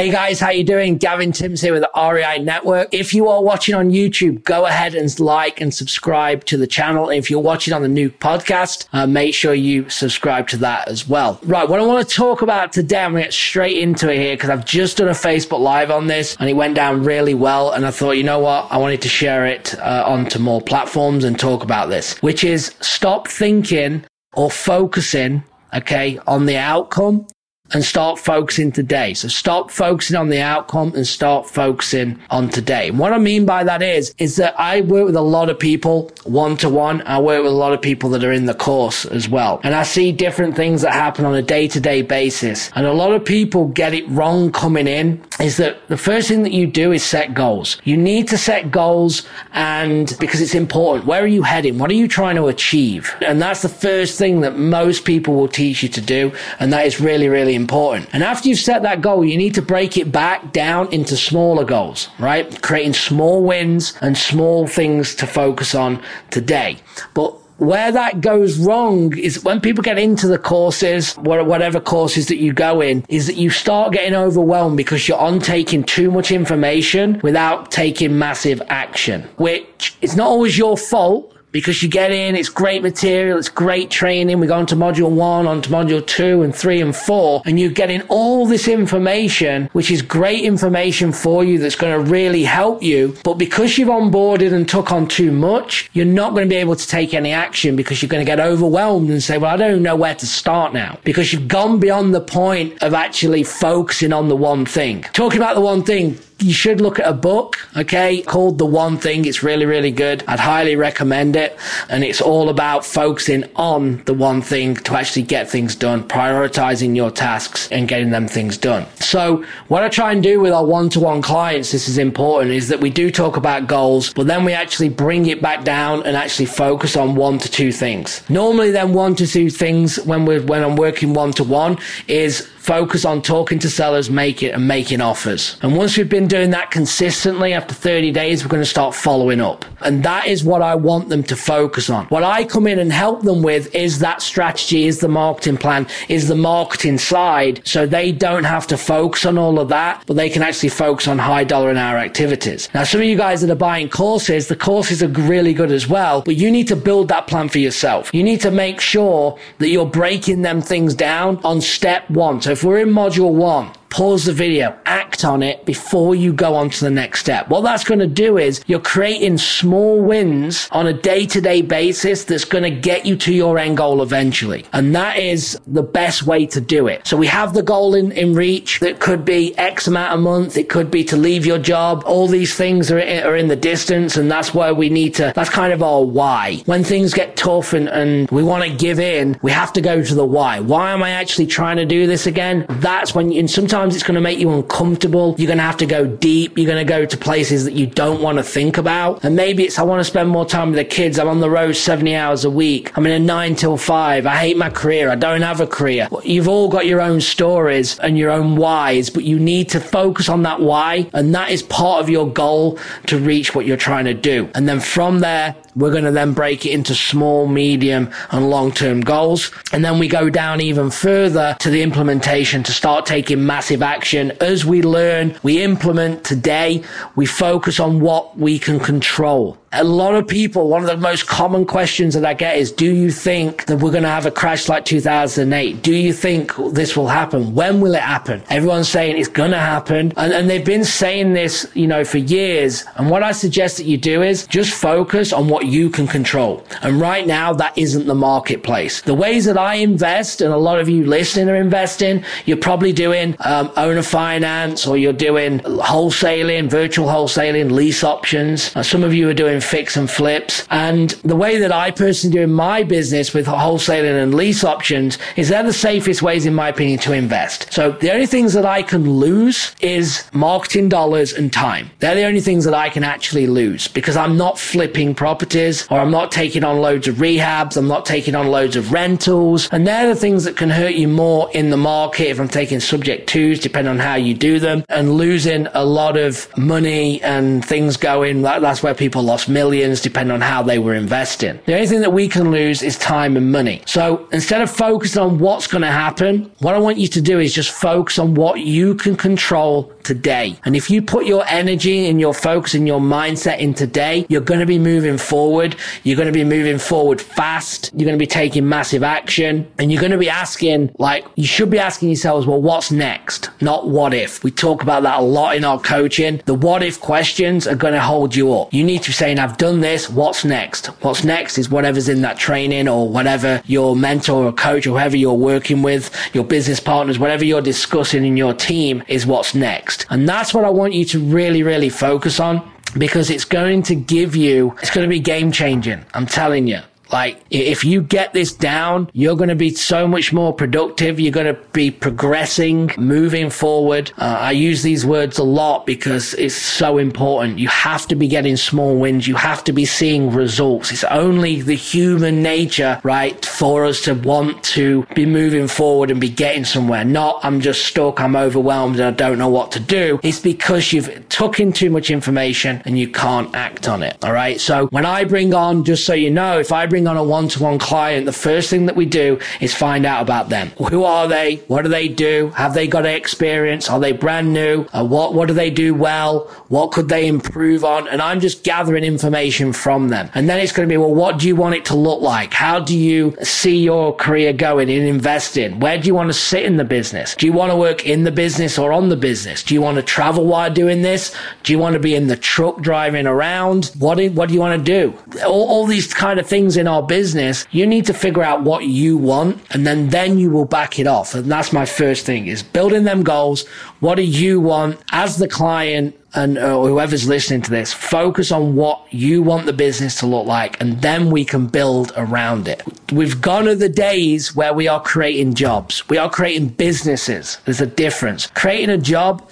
Hey guys, how you doing? Gavin Timms here with the REI Network. If you are watching on YouTube, go ahead and like and subscribe to the channel. And If you're watching on the new podcast, uh, make sure you subscribe to that as well. Right, what I want to talk about today, I'm going to get straight into it here because I've just done a Facebook Live on this and it went down really well. And I thought, you know what? I wanted to share it uh, onto more platforms and talk about this, which is stop thinking or focusing, okay, on the outcome and start focusing today. So stop focusing on the outcome and start focusing on today. And what I mean by that is, is that I work with a lot of people one to one. I work with a lot of people that are in the course as well. And I see different things that happen on a day to day basis. And a lot of people get it wrong coming in is that the first thing that you do is set goals. You need to set goals and because it's important. Where are you heading? What are you trying to achieve? And that's the first thing that most people will teach you to do. And that is really, really important. And after you've set that goal, you need to break it back down into smaller goals, right? Creating small wins and small things to focus on today. But where that goes wrong is when people get into the courses, whatever courses that you go in, is that you start getting overwhelmed because you're on taking too much information without taking massive action, which is not always your fault because you get in, it's great material, it's great training. We go on to module one, on to module two and three and four, and you're getting all this information, which is great information for you that's going to really help you. But because you've onboarded and took on too much, you're not going to be able to take any action because you're going to get overwhelmed and say, well, I don't know where to start now because you've gone beyond the point of actually focusing on the one thing. Talking about the one thing, you should look at a book, okay, called The One Thing. It's really, really good. I'd highly recommend it. And it's all about focusing on the one thing to actually get things done, prioritizing your tasks and getting them things done. So what I try and do with our one-to-one clients, this is important, is that we do talk about goals, but then we actually bring it back down and actually focus on one to two things. Normally then one to two things when we're, when I'm working one-to-one is focus on talking to sellers, make it and making offers. And once we've been doing that consistently after 30 days, we're going to start following up. And that is what I want them to focus on. What I come in and help them with is that strategy, is the marketing plan, is the marketing side. So they don't have to focus on all of that, but they can actually focus on high dollar an hour activities. Now, some of you guys that are buying courses, the courses are really good as well, but you need to build that plan for yourself. You need to make sure that you're breaking them things down on step one. So so if we're in module one, pause the video, act on it before you go on to the next step. What that's going to do is you're creating small wins on a day to day basis that's going to get you to your end goal eventually. And that is the best way to do it. So we have the goal in, in reach that could be X amount a month. It could be to leave your job. All these things are, are in the distance. And that's where we need to, that's kind of our why. When things get tough and, and we want to give in, we have to go to the why. Why am I actually trying to do this again? That's when, and sometimes Sometimes it's going to make you uncomfortable. You're going to have to go deep. You're going to go to places that you don't want to think about. And maybe it's, I want to spend more time with the kids. I'm on the road 70 hours a week. I'm in a nine till five. I hate my career. I don't have a career. You've all got your own stories and your own whys, but you need to focus on that why. And that is part of your goal to reach what you're trying to do. And then from there, we're going to then break it into small, medium and long term goals. And then we go down even further to the implementation to start taking massive action. As we learn, we implement today, we focus on what we can control a lot of people, one of the most common questions that I get is, do you think that we're going to have a crash like 2008? Do you think this will happen? When will it happen? Everyone's saying it's going to happen. And, and they've been saying this, you know, for years. And what I suggest that you do is just focus on what you can control. And right now, that isn't the marketplace. The ways that I invest, and a lot of you listening are investing, you're probably doing um, owner finance or you're doing wholesaling, virtual wholesaling, lease options. Some of you are doing doing fix and flips. And the way that I personally do in my business with wholesaling and lease options is they're the safest ways, in my opinion, to invest. So the only things that I can lose is marketing dollars and time. They're the only things that I can actually lose because I'm not flipping properties or I'm not taking on loads of rehabs. I'm not taking on loads of rentals. And they're the things that can hurt you more in the market if I'm taking subject twos, depending on how you do them and losing a lot of money and things going. That's where people lost millions depending on how they were investing. The only thing that we can lose is time and money. So instead of focusing on what's going to happen, what I want you to do is just focus on what you can control today. And if you put your energy and your focus and your mindset in today, you're going to be moving forward. You're going to be moving forward fast. You're going to be taking massive action and you're going to be asking, like, you should be asking yourselves, well, what's next? Not what if. We talk about that a lot in our coaching. The what if questions are going to hold you up. You need to be saying, I've done this. What's next? What's next is whatever's in that training or whatever your mentor or coach or whoever you're working with, your business partners, whatever you're discussing in your team is what's next. And that's what I want you to really, really focus on because it's going to give you, it's going to be game changing. I'm telling you. Like, if you get this down, you're going to be so much more productive. You're going to be progressing, moving forward. Uh, I use these words a lot because it's so important. You have to be getting small wins. You have to be seeing results. It's only the human nature, right, for us to want to be moving forward and be getting somewhere. Not, I'm just stuck. I'm overwhelmed and I don't know what to do. It's because you've took in too much information and you can't act on it. All right. So when I bring on, just so you know, if I bring bring on a one-to-one client, the first thing that we do is find out about them. Who are they? What do they do? Have they got experience? Are they brand new? Uh, what what do they do well? What could they improve on? And I'm just gathering information from them. And then it's going to be, well, what do you want it to look like? How do you see your career going in investing? Where do you want to sit in the business? Do you want to work in the business or on the business? Do you want to travel while doing this? Do you want to be in the truck driving around? What do, what do you want to do? All, all these kind of things in our business, you need to figure out what you want and then, then you will back it off. And that's my first thing is building them goals. What do you want as the client? and uh, whoever's listening to this, focus on what you want the business to look like, and then we can build around it. We've gone to the days where we are creating jobs. We are creating businesses. There's a difference. Creating a job,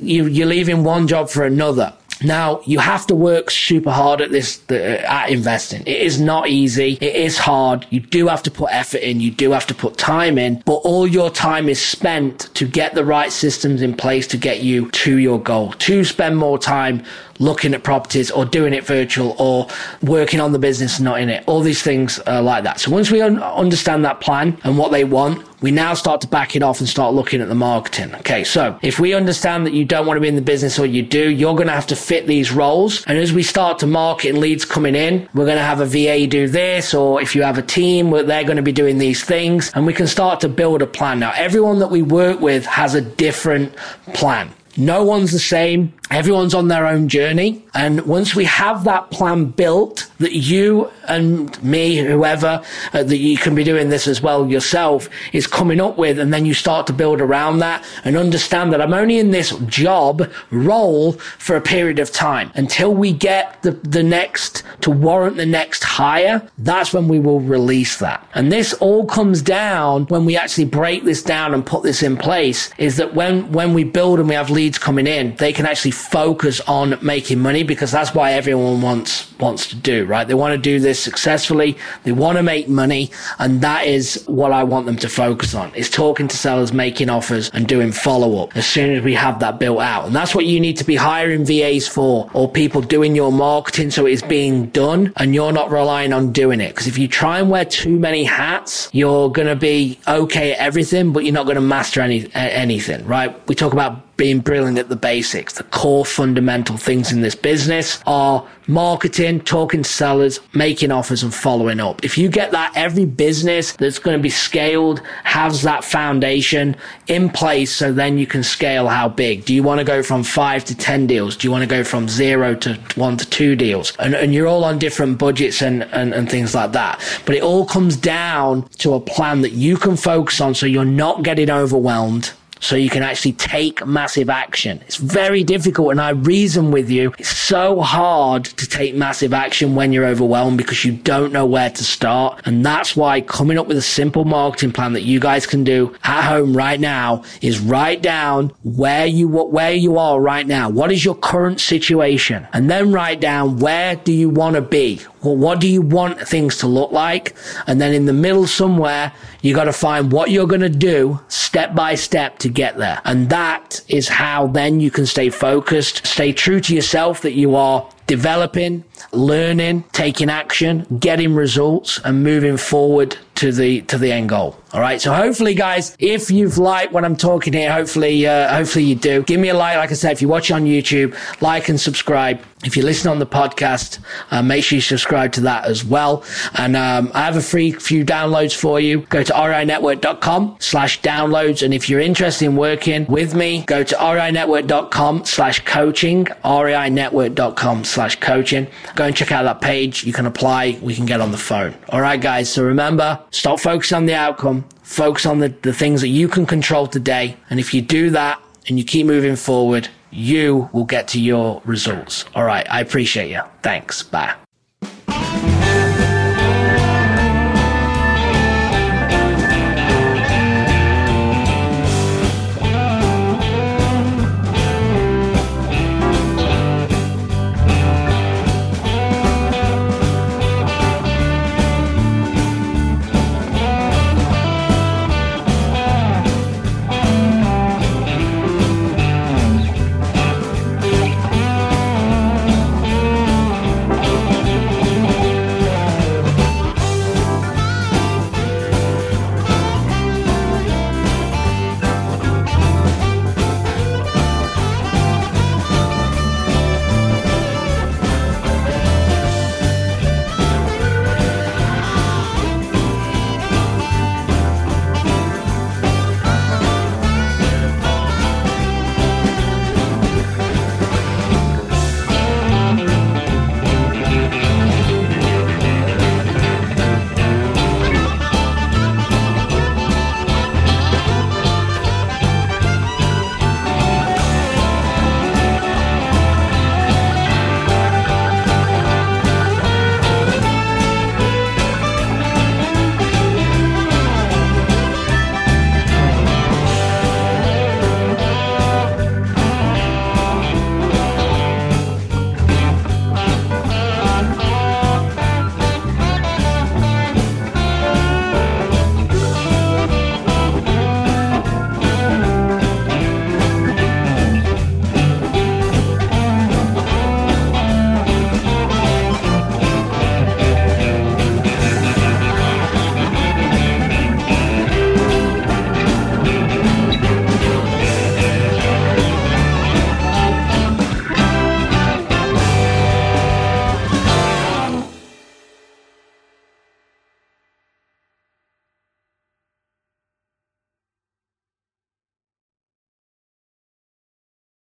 you, you're leaving one job for another. Now you have to work super hard at this at investing. It is not easy. It is hard. You do have to put effort in. You do have to put time in, but all your time is spent to get the right systems in place to get you to your goal. To spend more time looking at properties or doing it virtual or working on the business not in it. All these things are like that. So once we un- understand that plan and what they want, we now start to back it off and start looking at the marketing. Okay, so if we understand that you don't want to be in the business or you do, you're going to have to fit these roles. And as we start to market leads coming in, we're going to have a VA do this, or if you have a team, they're going to be doing these things, and we can start to build a plan. Now, everyone that we work with has a different plan. No one's the same. Everyone's on their own journey. And once we have that plan built, that you and me, whoever, uh, that you can be doing this as well yourself, is coming up with, and then you start to build around that and understand that I'm only in this job role for a period of time until we get the, the next to warrant the next hire. That's when we will release that. And this all comes down when we actually break this down and put this in place is that when, when we build and we have leads coming in, they can actually focus on making money because that's why everyone wants wants to do, right? They want to do this successfully. They want to make money. And that is what I want them to focus on is talking to sellers, making offers and doing follow up as soon as we have that built out. And that's what you need to be hiring VAs for or people doing your marketing. So it's being done and you're not relying on doing it. Cause if you try and wear too many hats, you're going to be okay at everything, but you're not going to master any, anything, right? We talk about being brilliant at the basics. The core fundamental things in this business are marketing, talking to sellers, making offers and following up. If you get that, every business that's going to be scaled has that foundation in place. So then you can scale how big. Do you want to go from five to 10 deals? Do you want to go from zero to one to two deals? And, and you're all on different budgets and, and, and things like that. But it all comes down to a plan that you can focus on so you're not getting overwhelmed so you can actually take massive action. It's very difficult. And I reason with you. It's so hard to take massive action when you're overwhelmed because you don't know where to start. And that's why coming up with a simple marketing plan that you guys can do at home right now is write down where you, where you are right now. What is your current situation? And then write down where do you want to be? Well, what do you want things to look like? And then in the middle somewhere, you got to find what you're going to do step by step to get there. And that is how then you can stay focused, stay true to yourself that you are developing, learning, taking action, getting results and moving forward to the to the end goal. All right. So hopefully, guys, if you've liked what I'm talking here, hopefully, uh, hopefully you do. Give me a like. Like I said, if you watch on YouTube, like and subscribe. If you listen on the podcast, uh, make sure you subscribe to that as well. And um, I have a free few downloads for you. Go to REINetwork.com slash downloads. And if you're interested in working with me, go to REINetwork.com slash coaching, REINetwork.com slash coaching. Go and check out that page. You can apply. We can get on the phone. All right, guys. So remember, stop focusing on the outcome. Focus on the, the things that you can control today. And if you do that and you keep moving forward, you will get to your results. All right. I appreciate you. Thanks. Bye.